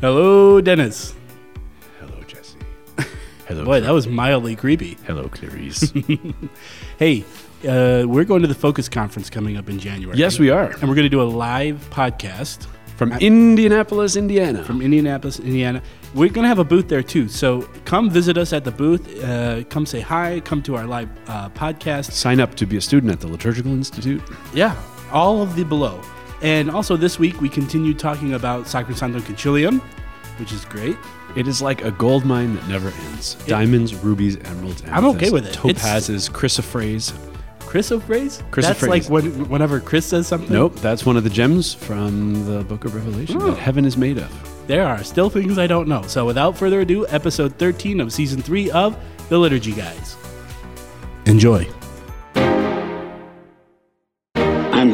Hello, Dennis. Hello, Jesse. Hello. Boy, that was mildly creepy. Hello, Clarice. Hey, uh, we're going to the Focus Conference coming up in January. yes, we are And we're going to do a live podcast from Indianapolis, Indiana. from Indianapolis, Indiana. We're going to have a booth there too. So come visit us at the booth. Uh, come say hi. Come to our live uh, podcast. Sign up to be a student at the Liturgical Institute. Yeah, all of the below. And also this week we continue talking about Sacrosanctum Concilium, which is great. It is like a gold mine that never ends. Diamonds, rubies, emeralds, I'm okay with it. Topazes, chrysophrase. Chrysophrase? That's like when, whenever Chris says something. Nope, that's one of the gems from the Book of Revelation Oh. that heaven is made of. There are still things I don't know. So without further ado, episode 13 of season 3 of The Liturgy Guys. Enjoy.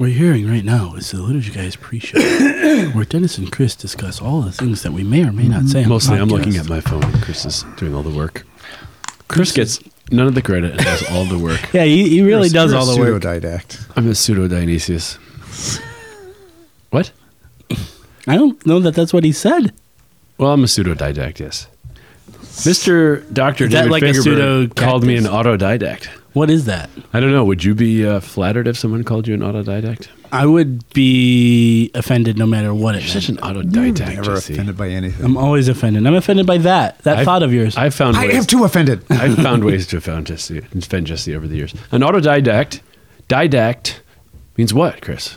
What you're hearing right now is the Liturgy Guys pre-show, where Dennis and Chris discuss all the things that we may or may not say. on the Mostly, I'm looking at my phone. and Chris is doing all the work. Chris gets none of the credit and does all the work. Yeah, he, he really does all the work. Pseudo-didact. I'm a pseudo Dionysius. What? I don't know that that's what he said. Well, I'm a pseudo-didact, yes. Mr. Dr. Is that David like a Fingerberg pseudo called me an autodidact. What is that? I don't know. Would you be uh, flattered if someone called you an autodidact? I would be offended no matter what it You're such an autodidact, Never Jesse. offended by anything. I'm always offended. I'm offended by that. That I've- thought of yours. I've found I ways. am too offended. I've found ways to offend Jesse, offend Jesse over the years. An autodidact, didact means what, Chris?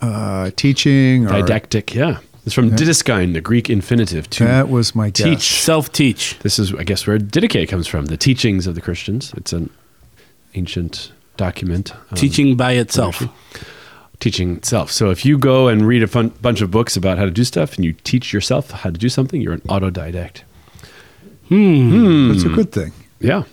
Uh, teaching. Or, Didactic, yeah. It's from didaskein, the Greek infinitive, to That was my guess. teach. Self-teach. This is, I guess, where didache comes from, the teachings of the Christians. It's an ancient document. um, Teaching by itself. teaching itself. So if you go and read a fun, bunch of books about how to do stuff and you teach yourself how to do something, you're an autodidact. Hmm, That's a good thing. Yeah.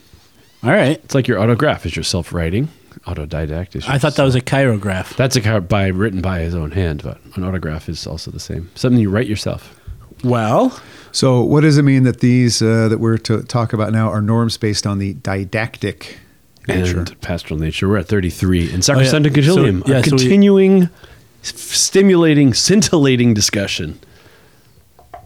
All right. It's like your autograph is your self-writing. Autodidact is. I thought that was a chirograph. That's a card by written by his own hand, but an autograph is also the same. Something you write yourself. Well, So, what does it mean that these uh, that we're to talk about now are norms based on the didactic nature? and pastoral nature. We're at 33 in Oh, yeah. Sacrosanctum Concilium. So- yeah, a so we- continuing, s- stimulating, scintillating discussion.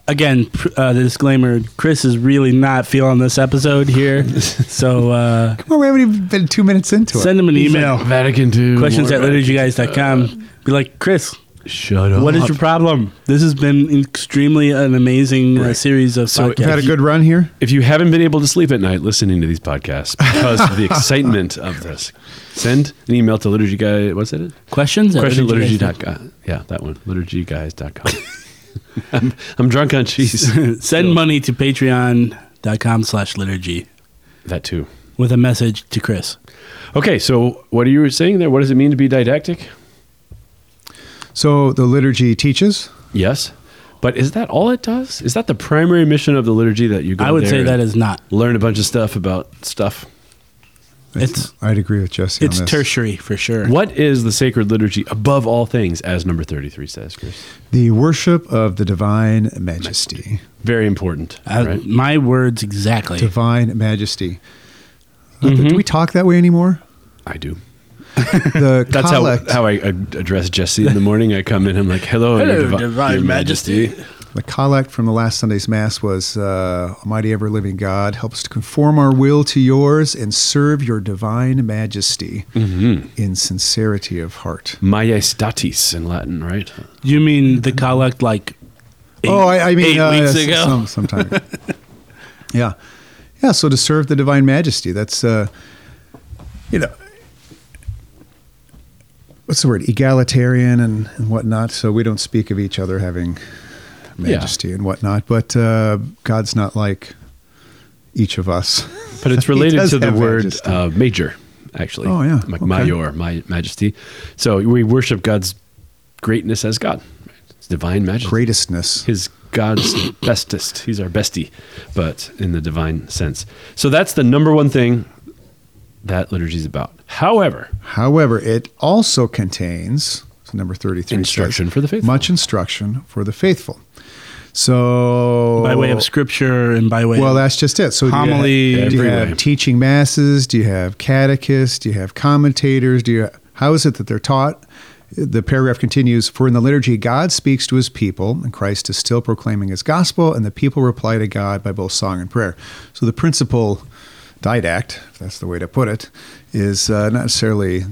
again, pr- uh, the disclaimer: Chris is really not feeling this episode here, so uh, Well, we haven't even been two minutes into it. send it. him an email. Vatican II. Questions more at liturgyguys.com. Be like, Chris, Shut up. what is your problem? This has been extremely an amazing uh, series of So podcasts. We've had a good run here. If you haven't been able to sleep at night listening to these podcasts because of the excitement of this, send an email to liturgy guy. What's it? questions at Question liturgy liturgyguys.com. dot com. Yeah, that one. Liturgyguys.com. I'm, I'm drunk on cheese. Send money to patreon.com slash liturgy that too. with a message to Chris. Okay, so what are you saying there? What does it mean to be didactic? So, the liturgy teaches. Yes. But is that all it does? Is that the primary mission of the liturgy that you go I would there say that is not. learn a bunch of stuff about stuff? It's I'd agree with Jesse it's on this. tertiary for sure. What is the sacred liturgy above all things, as number 33 says, Chris? The worship of the divine majesty. Very important. Uh, right? My words exactly. Divine majesty. Uh, Mm-hmm. Do we talk that way anymore? I do. The That's collect, how, how I address Jesse in the morning. I come in, I'm like, hello, Hello, your, divi- Divine your Majesty." the collect from the last Sunday's mass was uh, Almighty ever living God, help us to conform our will to yours and serve your divine majesty Mm-hmm. in sincerity of heart. Majestatis in Latin, right? You mean the collect like eight, oh, I, I mean, eight uh, weeks s- ago? Some, sometime. yeah, yeah. So to serve the divine majesty, that's uh, you know, what's the word? Egalitarian and, and whatnot. So we don't speak of each other having majesty and whatnot. But uh, God's not like each of us. But it's related to the word uh, major, actually. Oh, yeah. Like Okay. major, my majesty. So we worship God's greatness as God, It's divine majesty. Greatestness. His God's bestest. He's our bestie, but in the divine sense. So that's the number one thing that liturgy is about. However, However, it also contains so number 33 Instruction says, for the faithful. Much instruction for the faithful. So by way of scripture and by way Well, that's just it. So do you have- homily. do you, Every have way. teaching masses? Do you have catechists? Do you have commentators? Do you how is it that they're taught? The paragraph continues, for in the liturgy God speaks to his people, and Christ is still proclaiming his gospel, and the people reply to God by both song and prayer. So the principal didact, if that's the way to put it, is uh, not necessarily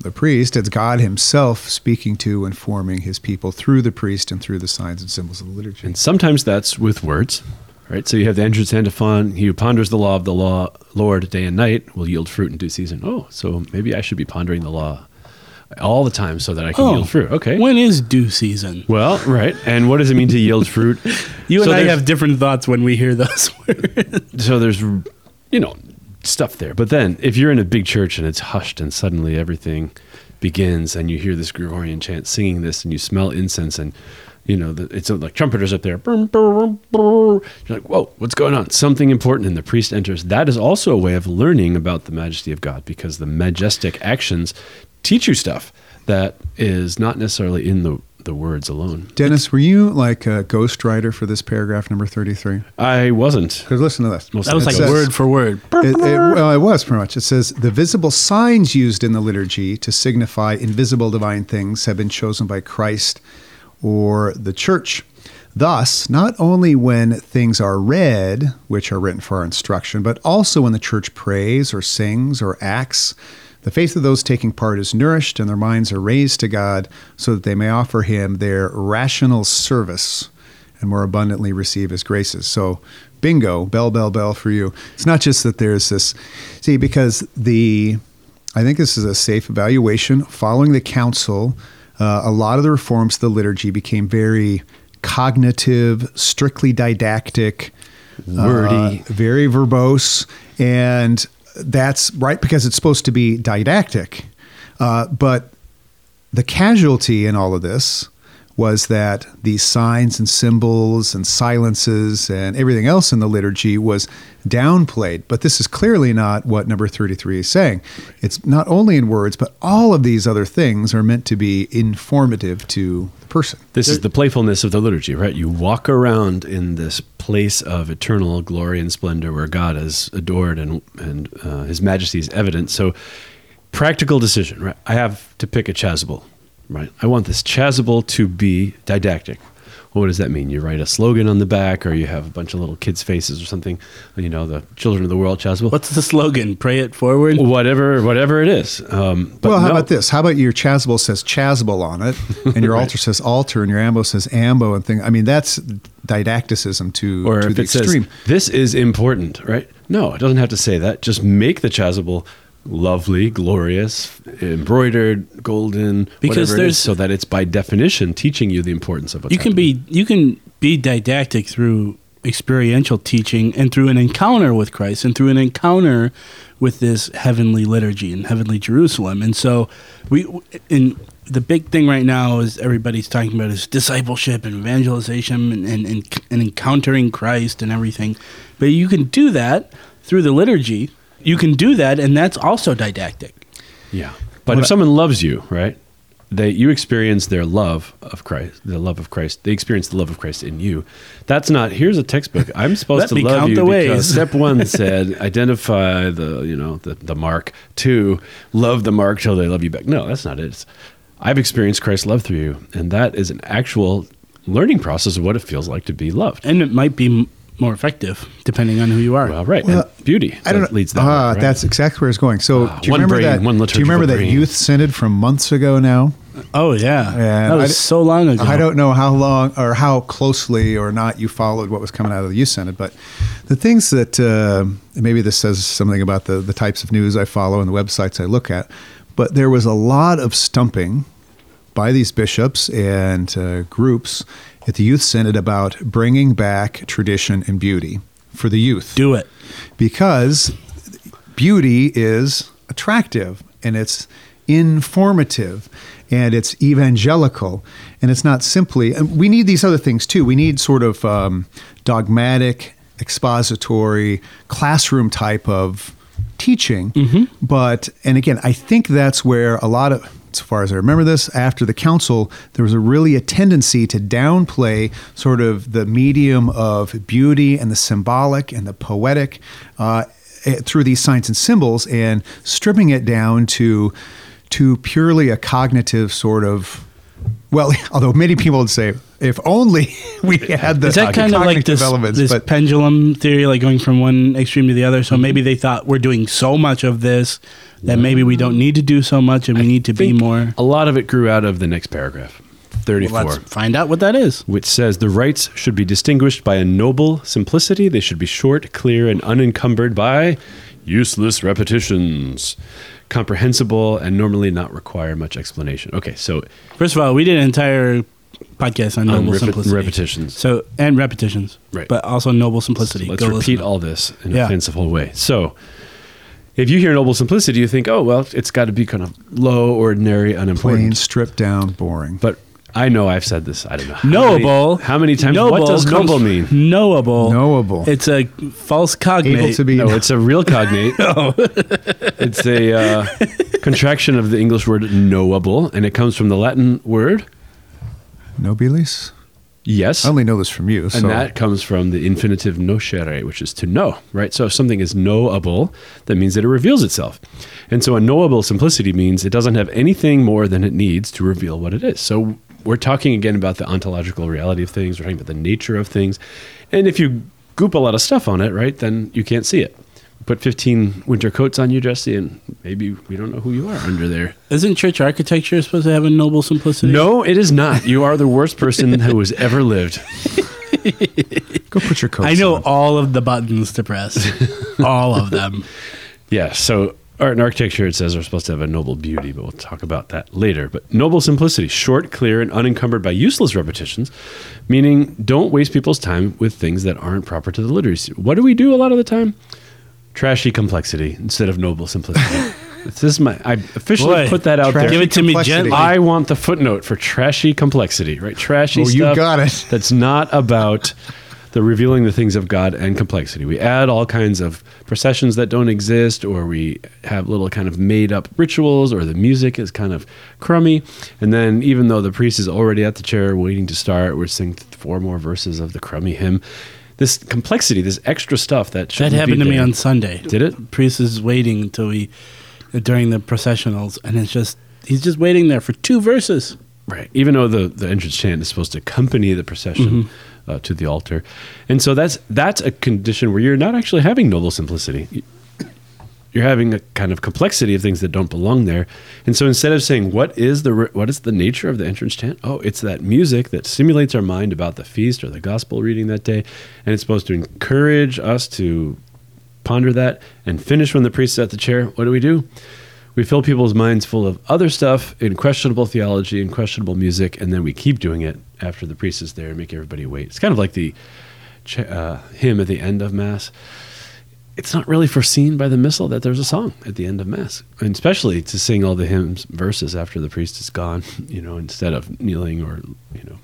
the priest, it's God himself speaking to and forming his people through the priest and through the signs and symbols of the liturgy. and sometimes that's with words, right? So you have the entrance antiphon. He who ponders the law of the law, Lord, day and night, will yield fruit in due season. Oh, so maybe I should be pondering the law all the time so that I can Oh, yield fruit. Okay. When is due season? well, right. And what does it mean to yield fruit? You So and I have different thoughts when we hear those words. so there's you know stuff there. But then if you're in a big church and it's hushed and suddenly everything begins and you hear this gregorian chant singing this and you smell incense and you know the, it's like trumpeters up there you're like whoa what's going on? Something important and the priest enters. That is also a way of learning about the majesty of god because the majestic actions teach you stuff that is not necessarily in the the words alone Dennis, were you like a ghostwriter for this paragraph number 33? i wasn't Because listen to this. Most That was like says- word for word. It, it, well, it was pretty much. It says the visible signs used in the liturgy to signify invisible divine things have been chosen by Christ or the church. Thus, not only when things are read, which are written for our instruction, but also when the church prays or sings or acts, the faith of those taking part is nourished and their minds are raised to God so that they may offer Him their rational service and more abundantly receive his graces. So, bingo, bell, bell, bell for you. It's not just that there's this, see, because the, I think this is a safe evaluation. Following the council, uh, a lot of the reforms to the liturgy became very cognitive, strictly didactic, Wordy. uh, very verbose, and that's right because it's supposed to be didactic. Uh, but the casualty in all of this was that these signs and symbols and silences and everything else in the liturgy was downplayed. But this is clearly not what number 33 is saying. It's not only in words, but all of these other things are meant to be informative to the person. This is the playfulness of the liturgy, right? You walk around in this place of eternal glory and splendor where God is adored and and uh, His Majesty is evident. So, practical decision, right? I have to pick a chasuble, right? I want this chasuble to be didactic. Well, what does that mean? You write a slogan on the back, or you have a bunch of little kids' faces or something. You know, the Children of the World chasuble. What's the slogan? Pray it forward. Whatever, whatever it is. Um, but well, how no. about this? How about your chasuble says chasuble on it, and your altar says altar, and your ambo says ambo, and thing. I mean, that's didacticism to, or to if the it extreme. says this is important, right? No, it doesn't have to say that. Just make the chasuble lovely, glorious, embroidered, golden, Because whatever there's- is, so that it's by definition teaching you the importance of what's you can happening. be you can be didactic through experiential teaching and through an encounter with Christ and through an encounter with this heavenly liturgy and heavenly Jerusalem. And so we in the big thing right now is everybody's talking about is discipleship and evangelization and, and, and, and encountering Christ and everything. But you can do that through the liturgy. You can do that, and that's also didactic. Yeah. But if someone loves you, right? They you experience their love of Christ, the love of Christ. They experience the love of Christ in you. That's not here's a textbook. I'm supposed to love count you the because ways. step one said identify the you know the, the mark. Two, love the mark till they love you back. No, that's not it. It's, I've experienced Christ's love through you, and that is an actual learning process of what it feels like to be loved. And it might be more effective depending on who you are. Well, right. Well, and beauty. I don't that know. leads that. Ah, way, right? That's exactly where it's going. So, Ah, do you one remember brain, that? one do you remember that youth synod from months ago now? Oh yeah, And that was I d- so long ago. I don't know how long or how closely or not you followed what was coming out of the youth synod, but the things that uh, maybe this says something about the the types of news I follow and the websites I look at. But there was a lot of stumping by these bishops and uh, groups at the youth synod about bringing back tradition and beauty for the youth. Do it. because beauty is attractive and it's informative and it's evangelical and it's not simply and we need these other things too. We need sort of um, dogmatic expository classroom type of teaching. But and again i think that's where a lot of as far as i remember this after the council there was a really a tendency to downplay sort of the medium of beauty and the symbolic and the poetic uh, eh, through these signs and symbols and stripping it down to to purely a cognitive sort of well although many people would say if only we had the Is that kind of like this, this but pendulum theory, like going from one extreme to the other? So maybe they thought we're doing so much of this that maybe we don't need to do so much and we need to be more. A lot of it grew out of the next paragraph, 34. Well, let's find out what that is. which says the rites should be distinguished by a noble simplicity. They should be short, clear, and unencumbered by useless repetitions, comprehensible, and normally not require much explanation. Okay, so First of all, we did an entire podcast on On noble repe- simplicity, repetitions. So and repetitions, Right. But also noble simplicity. let's Go repeat all this in Yeah. a fanciful way. So, if you hear noble simplicity, you think, oh, well, it's got to be kind of low, ordinary, plain unimportant. stripped down boring But I know I've said this. I don't know. How Knowable. Many, how many times? Knowable what does comes noble from- mean? Knowable. Knowable. It's a false cognate. able to be No, it's a real cognate. no. It's a uh, contraction of the English word knowable, and it comes from the Latin word nobilis yes. i only know this from you so and that comes from the infinitive nocere, which is to know, right? So if something is knowable, that means that it reveals itself. And so a knowable simplicity means it doesn't have anything more than it needs to reveal what it is. So we're talking again about the ontological reality of things, we're talking about the nature of things. And if you goop a lot of stuff on it, right, then you can't see it. Put 15 winter coats on you, Jesse, and maybe we don't know who you are under there. Isn't church architecture supposed to have a noble simplicity? No, it is not. You are the worst person who has ever lived. go put your coat I know on. all of the buttons to press. all of them. Yeah, so art and architecture, it says, are supposed to have a noble beauty, but we'll talk about that later. But noble simplicity, short, clear, and unencumbered by useless repetitions, meaning don't waste people's time with things that aren't proper to the literacy. What do we do a lot of the time? Trashy complexity instead of noble simplicity. this is my, I officially Boy, put that out there. Give it to me complexity. gently. I want the footnote for trashy complexity, right? Trashy Oh, you stuff. got it. That's not about the revealing the things of God and complexity. We add all kinds of processions that don't exist, or we have little kind of made up rituals, or the music is kind of crummy. And then, even though the priest is already at the chair waiting to start, we're singing four more verses of the crummy hymn. This complexity, this extra stuff that That happened to me on Sunday. Did it? The Priest is waiting until we during the processionals, and it's just he's just waiting there for two verses. Right. Even though the, the entrance chant is supposed to accompany the procession mm-hmm. Uh, to the altar, and so that's that's a condition where you're not actually having noble simplicity. You- You're having a kind of complexity of things that don't belong there, and so instead of saying what is the what is the nature of the entrance chant, oh, it's that music that stimulates our mind about the feast or the gospel reading that day, and it's supposed to encourage us to ponder that and finish when the priest at the chair. What do we do? We fill people's minds full of other stuff in questionable theology and questionable music, and then we keep doing it after the priest is there and make everybody wait. It's kind of like the uh, hymn at the end of Mass. It's not really foreseen by the missal that there's a song at the end of Mass, and especially to sing all the hymns verses after the priest is gone, you know, instead of kneeling or, you know,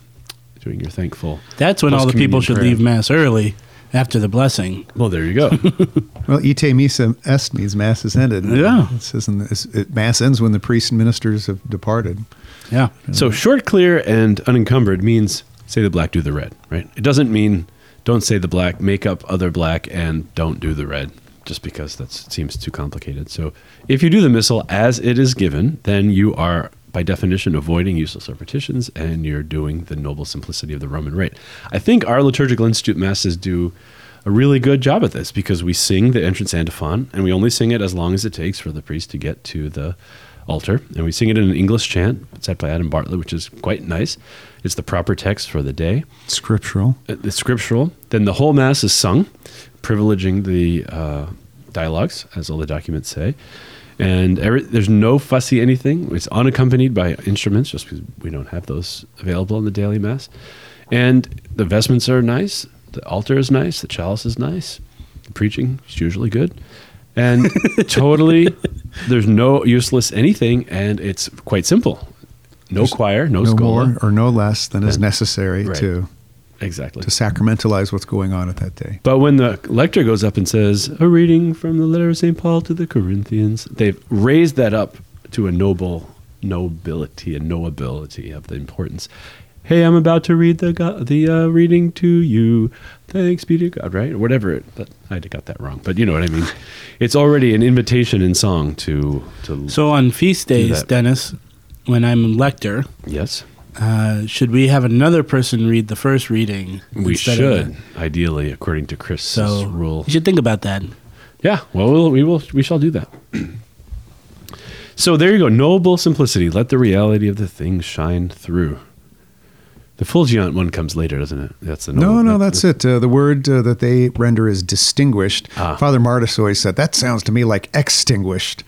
doing your thankful. That's when all the people should prayer. leave mass early after the blessing. Well, there you go. Well, ite missa est means mass is ended. Yeah. It says in this, it, mass ends when the priests and ministers have departed. Yeah. So short, clear, and unencumbered means say the black, do the red, right? It doesn't mean don't say the black, make up other black, and don't do the red, just because that seems too complicated. So if you do the missal as it is given, then you are by definition avoiding useless repetitions and you're doing the noble simplicity of the Roman rite. I think our liturgical institute masses do a really good job at this because we sing the entrance antiphon and we only sing it as long as it takes for the priest to get to the altar. And we sing it in an English chant set by Adam Bartlett, which is quite nice. It's the proper text for the day. Scriptural. Uh, It's scriptural. Then the whole mass is sung, privileging the uh, dialogues, as all the documents say. And every, there's no fussy anything. It's unaccompanied by instruments, just because we don't have those available in the daily mass. And the vestments are nice. The altar is nice. The chalice is nice. The preaching is usually good. and totally there's no useless anything and it's quite simple no choir no, no more or no less than is necessary Right. to exactly. To sacramentalize what's going on at that day. but when the lector goes up and says a reading from the letter of st paul to the corinthians they've raised that up to a noble nobility and knowability of the importance. Hey i'm about to read the go- the uh, reading to you. Thanks be to god right? Or whatever it that, i got that wrong. But you know what i mean. It's already an invitation in song to to So on feast days. Dennis, when I'm lector, yes uh, should we have another person read the first reading? we should ideally according to Chris's So rule you should think about that. Yeah, well, we'll we will we shall do that. so there you go, noble simplicity. Let the reality of the thing shine through. The Fulgeant one comes later, doesn't it? That's the No, no, that's it. Uh, the word uh, that they render is distinguished. Ah. Father Martis always said that sounds to me like extinguished,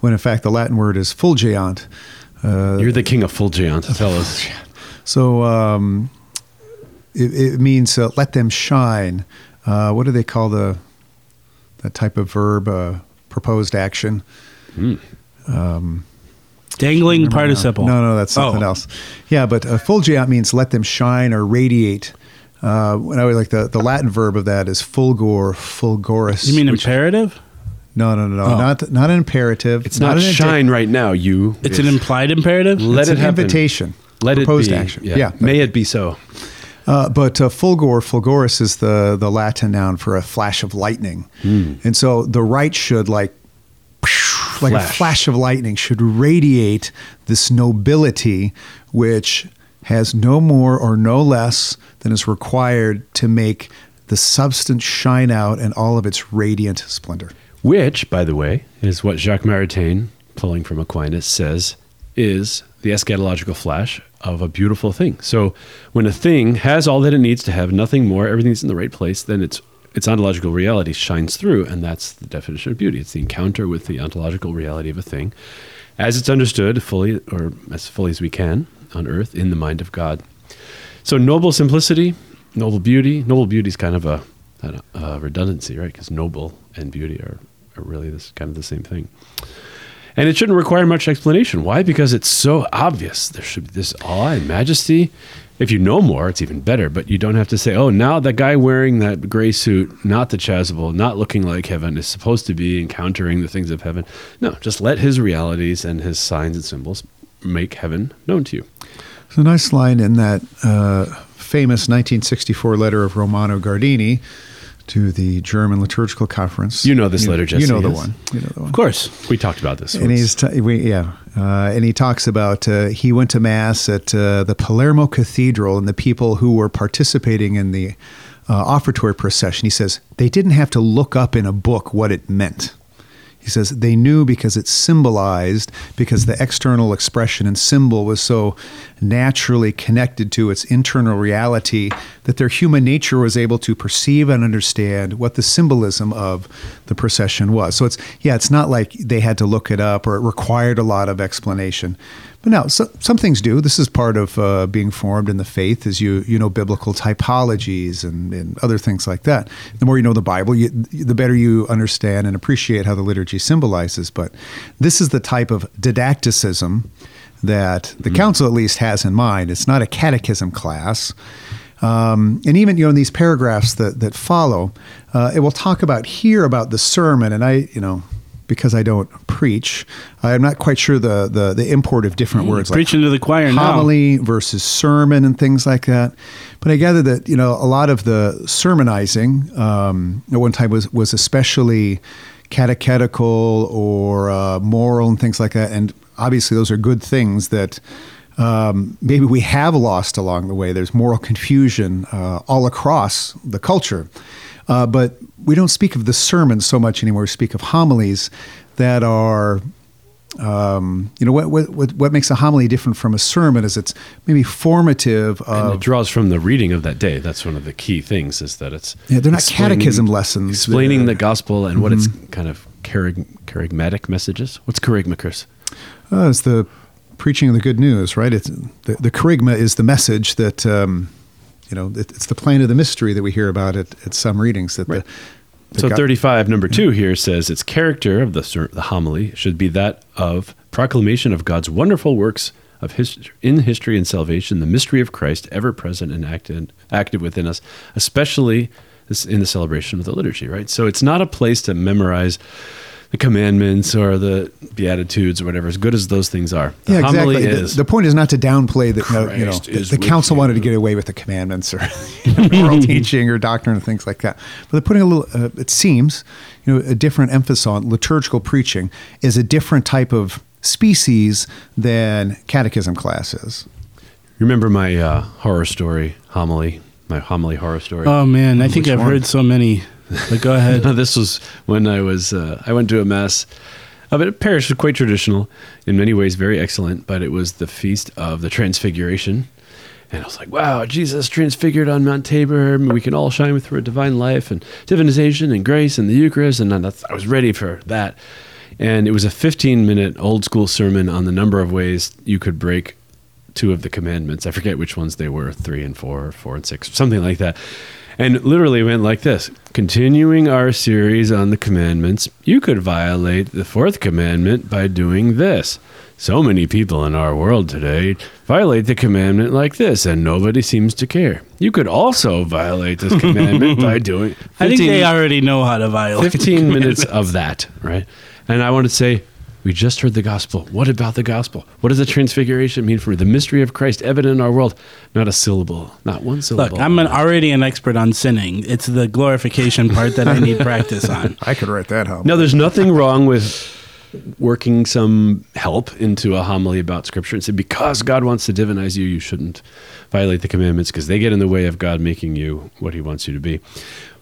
when in fact the Latin word is fulgeant. Uh, You're the king of Fulgeant. Tell us. so um, it, it means uh, let them shine. Uh, what do they call the that type of verb? Uh, proposed action. Dangling participle. No, no, that's something Oh. else. Yeah, but uh, fulgeant means let them shine or radiate. Uh, when I would like the, the Latin verb of that is fulgor, fulgoris. You mean which- imperative? No, no, no, no, Oh. not not an imperative. It's not, an inti- shine right now, you. It's an implied imperative. Let It's it an happen. invitation. Let proposed it be. Proposed action. Yeah. Yeah. May it be so. Uh, but uh, fulgor, fulgoris is the the Latin noun for a flash of lightning, Hmm. and so the right should like. Like a Flash. flash of lightning should radiate this nobility, which has no more or no less than is required to make the substance shine out in all of its radiant splendor. Which, by the way, is what Jacques Maritain, pulling from Aquinas, says is the eschatological flash of a beautiful thing. So when a thing has all that it needs to have, nothing more, everything's in the right place, then its its ontological reality shines through, and that's the definition of beauty. It's the encounter with the ontological reality of a thing, as it's understood fully, or as fully as we can on earth, in the mind of God. So noble simplicity, noble beauty. Noble beauty is kind of a, a, redundancy, right? Because noble and beauty are really this kind of the same thing. And it shouldn't require much explanation. Why? Because it's so obvious. There should be this awe and majesty. If you know more, it's even better. But you don't have to say, "Oh, now that guy wearing that gray suit, not the chasuble, not looking like heaven, is supposed to be encountering the things of heaven." No, just let his realities and his signs and symbols make heaven known to you. There's a nice line in that uh, famous 1964 letter of Romano Guardini to the German Liturgical Conference. You know this letter, Jesse, You know the one. You know the one. Of course. We talked about this. And once. he's t- we, yeah, uh, and he talks about uh, he went to mass at uh, the Palermo Cathedral, and the people who were participating in the uh, offertory procession. He says they didn't have to look up in a book what it meant. He says they knew because it symbolized, because the external expression and symbol was so naturally connected to its internal reality that their human nature was able to perceive and understand what the symbolism of the procession was. So it's, yeah, it's not like they had to look it up or it required a lot of explanation. But no, so, some things do. This is part of uh, being formed in the faith, as you you know biblical typologies and, and other things like that. The more you know the Bible, you, the better you understand and appreciate how the liturgy symbolizes. But this is the type of didacticism that the council at least has in mind. It's not a catechism class. Um, and even you know in these paragraphs that that follow, uh, it will talk about here about the sermon. And I you know because I don't preach, I'm not quite sure the the, the import of different words. Preaching to the choir now. homily versus sermon and things like that. But I gather that you know a lot of the sermonizing um, at one time was was especially catechetical or uh, moral and things like that. And obviously, those are good things that. Um, maybe we have lost along the way. There's moral confusion uh, all across the culture. Uh, but we don't speak of the sermon so much anymore. We speak of homilies that are um, you know what, what what makes a homily different from a sermon is it's maybe formative and it draws from the reading of that day. That's one of the key things is that it's Yeah, they're not catechism lessons. Explaining the gospel and what its Mm-hmm. kind of charig- kerygmatic messages. What's kerygma, Chris? uh, it's the preaching of the good news, right? It's the, the kerygma is the message that um, you know it, it's the plane of the mystery that we hear about at, at some readings that Right. the So God- 35, number two here says its character of the, the homily should be that of proclamation of God's wonderful works of his, in history and salvation, the mystery of Christ ever present and active, active within us, especially in the celebration of the liturgy, right? So it's not a place to memorize the commandments or the beatitudes or whatever, as good as those things are. The yeah, exactly. The- is The, point is not to downplay that you know, you know Christ the, the council you. wanted to get away with the commandments or you know, moral teaching or doctrine and things like that. But they're putting a little. Uh, it seems you know a different emphasis on liturgical preaching is a different type of species than catechism classes. Remember my uh, horror story homily, my homily horror story? Oh man, I think I've one? heard so many. But go ahead. No, this was when I was uh, I went to a mass of a parish quite traditional in many ways, very excellent. But it was the feast of the Transfiguration, and I was like, "Wow, Jesus transfigured on Mount Tabor. We can all shine through a divine life and divinization and grace and the Eucharist." And I was ready for that. And it was a 15 minute old school sermon on the number of ways you could break two of the commandments. I forget which ones they were, three and four, four and six, something like that. And literally went like this Continuing our series on the commandments, you could violate the fourth commandment by doing this. So many people in our world today violate the commandment like this, and nobody seems to care. You could also violate this commandment by doing. I think they already know how to violate. 15 minutes of that, right? And I want to say, we just heard the gospel. What about the gospel? What does the transfiguration mean for the mystery of Christ evident in our world? Not a syllable, not one syllable. Look, I'm an, already an expert on sinning. It's the glorification part that I need practice on. I could write that home. No, there's nothing wrong with working some help into a homily about scripture and say because God wants to divinize you, you shouldn't violate the commandments because they get in the way of God making you what he wants you to be.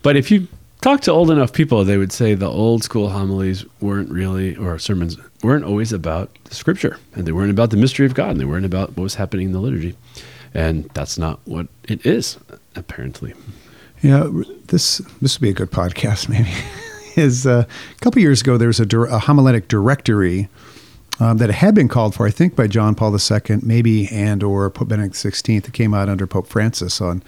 But if you talk to old enough people, they would say the old school homilies weren't really or sermons weren't always about the scripture and they weren't about the mystery of God and they weren't about what was happening in the liturgy. And that's not what it is, apparently. Yeah, this this would be a good podcast. Maybe is uh, a couple years ago there was a, dir- a homiletic directory um, that had been called for, I think, by John Paul II, maybe and or Pope Benedict XVI. That came out under Pope Francis on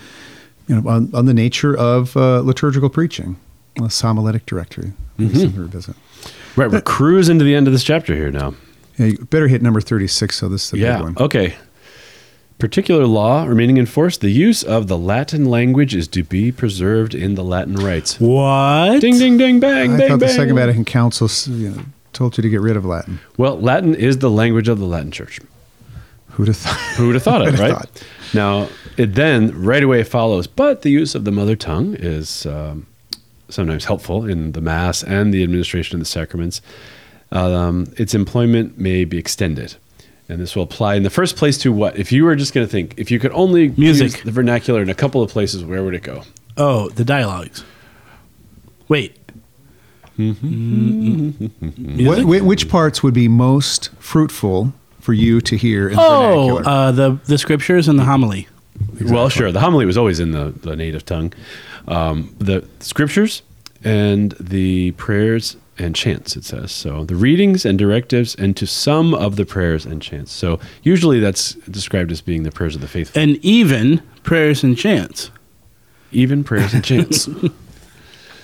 you know on, on the nature of uh, liturgical preaching. A homiletic directory. Mm-hmm. Revisit. Right, we're cruising to the end of this chapter here now. Yeah, you better hit number thirty-six. So this is the big Yeah. one. Okay. Particular law remaining in force: the use of the Latin language is to be preserved in the Latin rites. What? Ding, ding, ding, bang, I bang, thought the. Second Vatican Council you know, told you to get rid of Latin. Well, Latin is the language of the Latin Church. Who'd have thought? Who would have thought it, right? thought? Now, it then right away follows, but the use of the mother tongue is um, sometimes helpful in the Mass and the administration of the sacraments. Um, its employment may be extended. And this will apply in the first place to what? If you were just going to think, if you could only Music. use the vernacular in a couple of places, where would it go? Oh, the dialogues. Wait. What, whi- which parts would be most fruitful for you to hear in the Oh, vernacular? uh, the the scriptures and the homily. Well, sure. The homily was always in the, the native tongue. Um, the scriptures and the prayers and chants, it says. So the readings and directives, and to some of the prayers and chants. So usually that's described as being the prayers of the faithful, And even prayers and chants. even prayers and chants.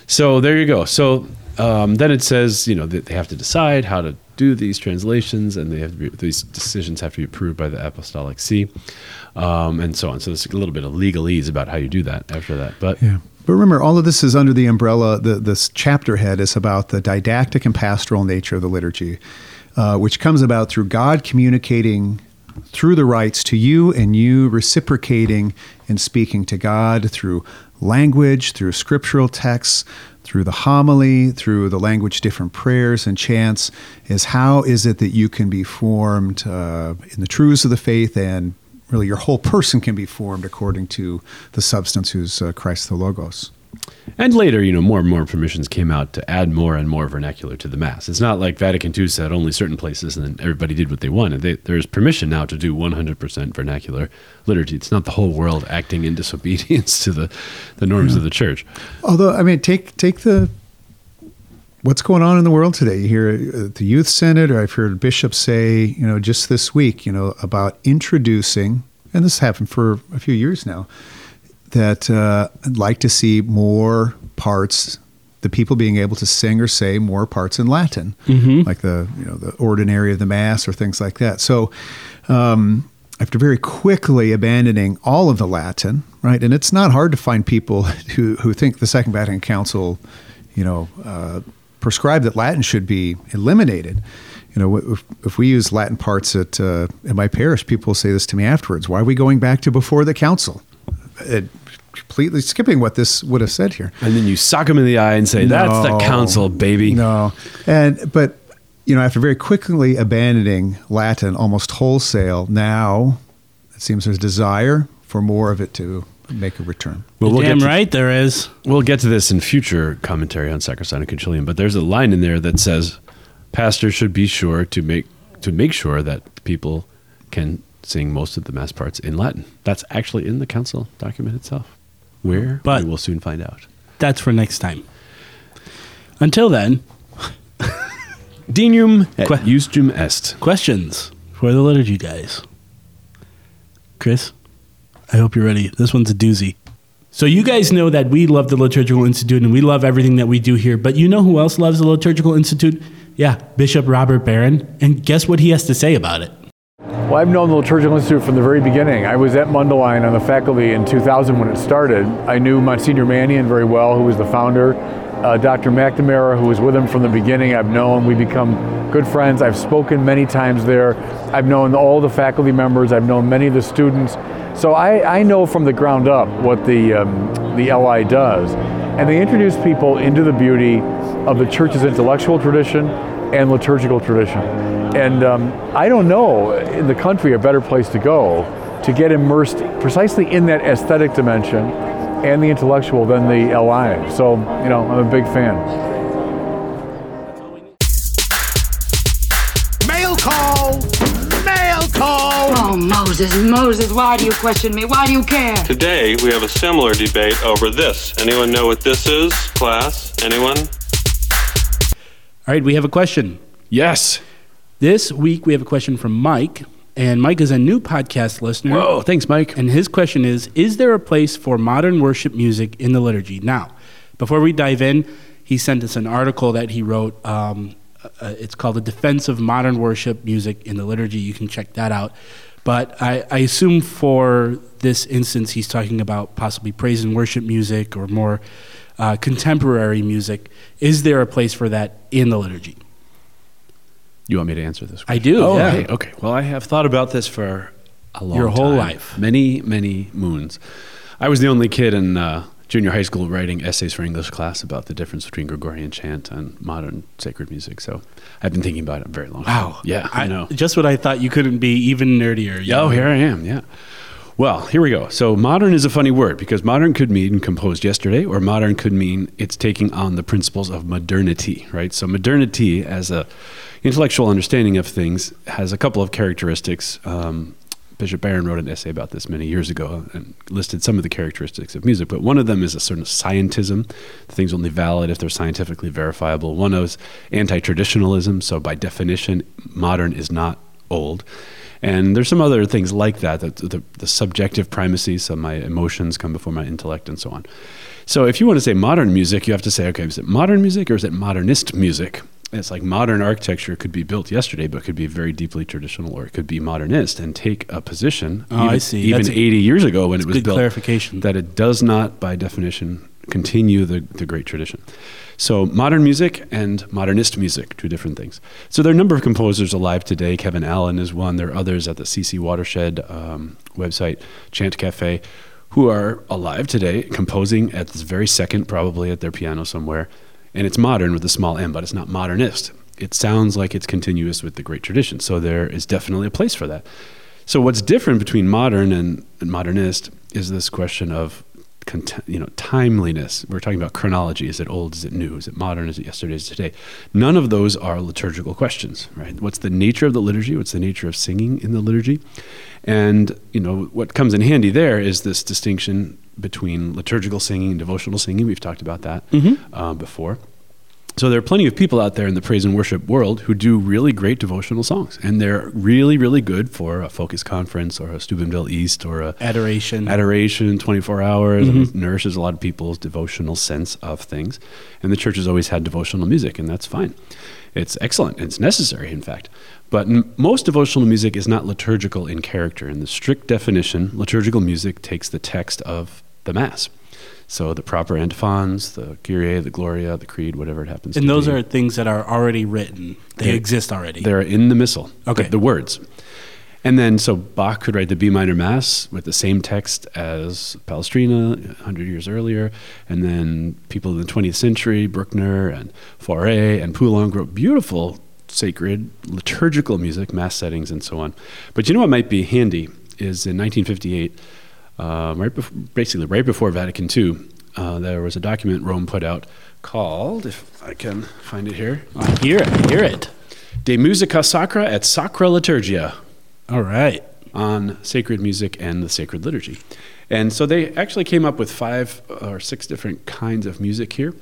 So there you go. So um, then it says, you know, that they have to decide how to do these translations, and they have to be, these decisions have to be approved by the Apostolic See, um, and so on. So there's a little bit of legalese about how you do that after that. But yeah. But remember, all of this is under the umbrella. The, this chapter head is about the didactic and pastoral nature of the liturgy, uh, which comes about through God communicating through the rites to you and you reciprocating and speaking to God through language, through scriptural texts, through the homily, through the language, different prayers and chants, is how is it that you can be formed uh, in the truths of the faith and really your whole person can be formed according to the substance who's uh, Christ the Logos. And later, you know, more and more permissions came out to add more and more vernacular to the Mass. It's not like Vatican II said only certain places and then everybody did what they wanted. They, there's permission now to do 100% vernacular liturgy. It's not the whole world acting in disobedience to the, the norms of the church. Although, I mean, take take the what's going on in the world today. You hear uh, the youth synod, or I've heard bishops say, you know, just this week, you know, about introducing, and this happened for a few years now, that uh, I'd like to see more parts the people being able to sing or say more parts in Latin, like the you know the ordinary of the Mass or things like that. So. Um, after very quickly abandoning all of the Latin, right, and it's not hard to find people who, who think the Second Vatican Council, you know, uh, prescribed that Latin should be eliminated. You know, if, if we use Latin parts at uh, at my parish, people say this to me afterwards. Why are we going back to before the council? It, completely skipping what this would have said here. And then you sock them in the eye and say, "That's the council, baby." No, and but you know, after very quickly abandoning Latin almost wholesale, now it seems there's desire for more of it to make a return. Well, we'll Damn get to, right there is. We'll get to this in future commentary on Sacrosanctum Concilium, but there's a line in there that says pastors should be sure to make to make sure that people can sing most of the mass parts in Latin. That's actually in the council document itself. Where But- we will soon find out. That's for next time. Until then, Dignum et Que- justum est. questions for the liturgy guys. Chris, I hope you're ready. This one's a doozy. So you guys know that we love the Liturgical Institute and we love everything that we do here, but you know who else loves the Liturgical Institute? Yeah, Bishop Robert Barron. And guess what he has to say about it? Well, I've known the Liturgical Institute from the very beginning. I was at Mundelein on the faculty in 2000 when it started. I knew Monsignor Mannion very well, who was the founder. Uh, Dr. McNamara, who was with him from the beginning, I've known. We become good friends. I've spoken many times there. I've known all the faculty members. I've known many of the students. So I, I know from the ground up what the, um, the LI does. And they introduce people into the beauty of the church's intellectual tradition and liturgical tradition. And um, I don't know in the country a better place to go to get immersed precisely in that aesthetic dimension and the intellectual than the LI. So, you know, I'm a big fan. Oh, Moses, Moses, why do you question me? Why do you care? Today, we have a similar debate over this. Anyone know what this is, class? Anyone? All right, we have a question. Yes. This week we have a question from Mike, and Mike is a new podcast listener. Whoa, thanks, Mike. And his question is Is there a place for modern worship music in the liturgy? Now, before we dive in, he sent us an article that he wrote. Um, it's called The Defense of Modern Worship Music in the Liturgy. You can check that out. But I, I assume for this instance, he's talking about possibly praise and worship music or more uh, contemporary music. Is there a place for that in the liturgy? You want me to answer this? Question? I do, Oh, yeah. okay. okay. Well, I have thought about this for a long Your whole time. life. many, many moons. I was the only kid in uh, junior high school writing essays for English class about the difference between Gregorian chant and modern sacred music. So I've been thinking about it a very long time. Wow. Yeah, I, know. Just what I thought you couldn't be even nerdier. Oh, know? here I am. Yeah. Well, here we go. So, modern is a funny word because modern could mean composed yesterday, or modern could mean it's taking on the principles of modernity, right? So, modernity, as a intellectual understanding of things, has a couple of characteristics. Um, Bishop Barron wrote an essay about this many years ago and listed some of the characteristics of music. But one of them is a certain scientism. The thing's only valid if they're scientifically verifiable. One is anti traditionalism. So, by definition, modern is not old. And there's some other things like that, that the, the subjective primacy, so my emotions come before my intellect and so on. So if you want to say modern music, you have to say, okay, is it modern music or is it modernist music? It's like modern architecture could be built yesterday, but could be very deeply traditional, or it could be modernist and take a position. Oh, I even, see. Even That's a- 80 years ago when it was good built, clarification. that it does not, by definition, continue the, the great tradition. So, modern music and modernist music, two different things. So, there are a number of composers alive today. Kevin Allen is one. There are others at the CC Watershed um, website, Chant Cafe, who are alive today, composing at this very second, probably at their piano somewhere. And it's modern with a small m, but it's not modernist. It sounds like it's continuous with the great tradition. So, there is definitely a place for that. So, what's different between modern and, and modernist is this question of you know timeliness. We're talking about chronology. Is it old? Is it new? Is it modern? Is it yesterday? Is it today? None of those are liturgical questions, right? What's the nature of the liturgy? What's the nature of singing in the liturgy? And you know what comes in handy there is this distinction between liturgical singing and devotional singing. We've talked about that uh, before. So there are plenty of people out there in the praise and worship world who do really great devotional songs, and they're really, really good for a Focus Conference or a Steubenville East or a Adoration. Adoration, 24 hours, and it nourishes a lot of people's devotional sense of things. And the church has always had devotional music, and that's fine. It's excellent. It's necessary, in fact. But n- most devotional music is not liturgical in character. In the strict definition, liturgical music takes the text of the Mass. So the proper antiphons, the Kyrie, the Gloria, the Creed, whatever it happens and those be. are things that are already written. They They're- exist already. They're in the missal. Okay. The, the words. And then, so Bach could write the B minor Mass with the same text as Palestrina 100 years earlier. And then people in the 20th century, Bruckner and Fauré and Poulenc wrote beautiful sacred liturgical music, Mass settings, and so on. But you know what might be handy is in 1958, um, right bef- basically right before Vatican II, uh, there was a document Rome put out called, if I can find it here, I hear it. I hear it. De Musica Sacra et Sacra Liturgia All right. on sacred music and the sacred liturgy. And so they actually came up with five or six different kinds of music here.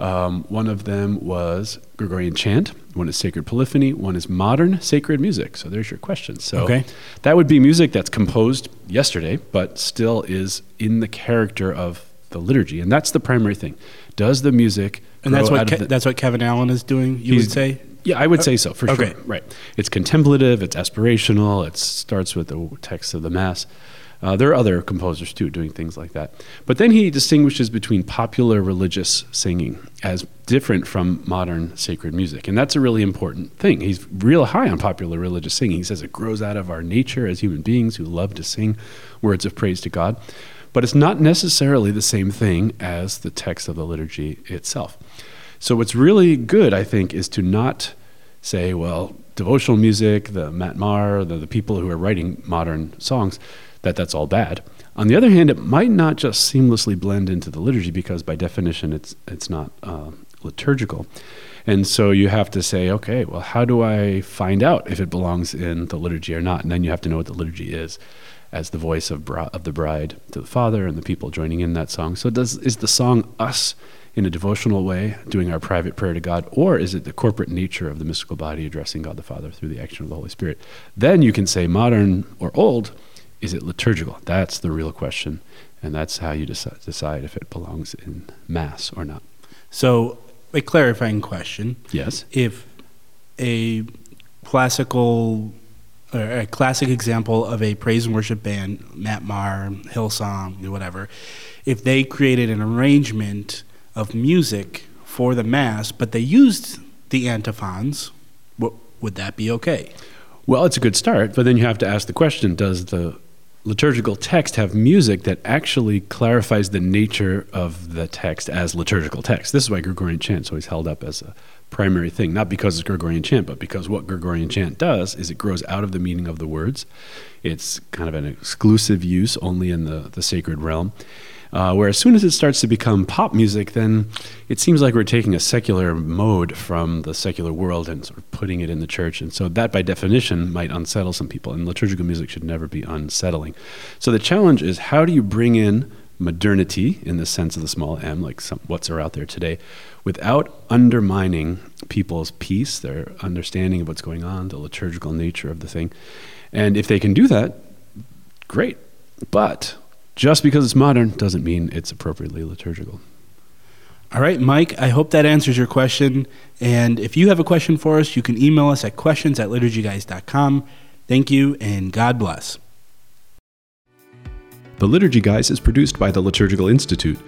Um, one of them was Gregorian chant, one is sacred polyphony, one is modern sacred music. So there's your question. So Okay. that would be music that's composed yesterday, but still is in the character of the liturgy. And that's the primary thing. Does the music And that's what Ke- the- that's what Kevin Allen is doing. You would say. yeah, I would say so for Okay. sure. Right. It's contemplative. It's aspirational. It starts with the text of the mass. Uh, there are other composers too doing things like that. But then he distinguishes between popular religious singing as different from modern sacred music. And that's a really important thing. He's real high on popular religious singing. He says it grows out of our nature as human beings who love to sing words of praise to God. But it's not necessarily the same thing as the text of the liturgy itself. So what's really good, I think, is to not say, well, devotional music, the Matt Maher, the, the people who are writing modern songs, that that's all bad. On the other hand, it might not just seamlessly blend into the liturgy because by definition it's it's not uh, liturgical. And so you have to say, okay, well, how do I find out if it belongs in the liturgy or not? And then you have to know what the liturgy is as the voice of, of the bride to the father and the people joining in that song. So does is the song us in a devotional way doing our private prayer to God or is it the corporate nature of the mystical body addressing God the Father through the action of the Holy Spirit? Then you can say modern or old, is it liturgical? That's the real question and that's how you deci- decide if it belongs in mass or not. So, a clarifying question: Yes. If a classical a classic example of a praise and worship band, Matt Maher, Hillsong, whatever, if they created an arrangement of music for the mass, but they used the antiphons, would that be okay? Well, it's a good start, but then you have to ask the question Does the liturgical text have music that actually clarifies the nature of the text as liturgical text? This is why Gregorian chant is always held up as a primary thing, not because it's Gregorian chant, but because what Gregorian chant does is it grows out of the meaning of the words. It's kind of an exclusive use only in the, the sacred realm. Uh, where as soon as it starts to become pop music, then it seems like we're taking a secular mode from the secular world and sort of putting it in the church. And so that, by definition, might unsettle some people. And liturgical music should never be unsettling. So the challenge is how do you bring in modernity in the sense of the small m, like some, what's are out there today, without undermining people's peace, their understanding of what's going on, the liturgical nature of the thing. And if they can do that, great. But just because it's modern doesn't mean it's appropriately liturgical. All right, Mike, I hope that answers your question. And if you have a question for us, you can email us at questions at liturgyguys.com. Thank you, and God bless. The Liturgy Guys is produced by the Liturgical Institute.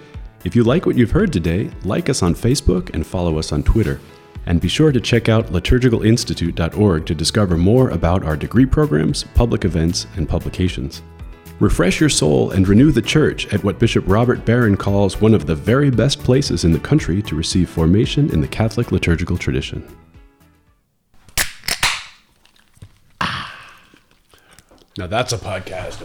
If you like what you've heard today, like us on Facebook and follow us on Twitter. And be sure to check out liturgicalinstitute.org to discover more about our degree programs, public events, and publications. Refresh your soul and renew the church at what Bishop Robert Barron calls one of the very best places in the country to receive formation in the Catholic liturgical tradition. Ah. Now that's a podcast.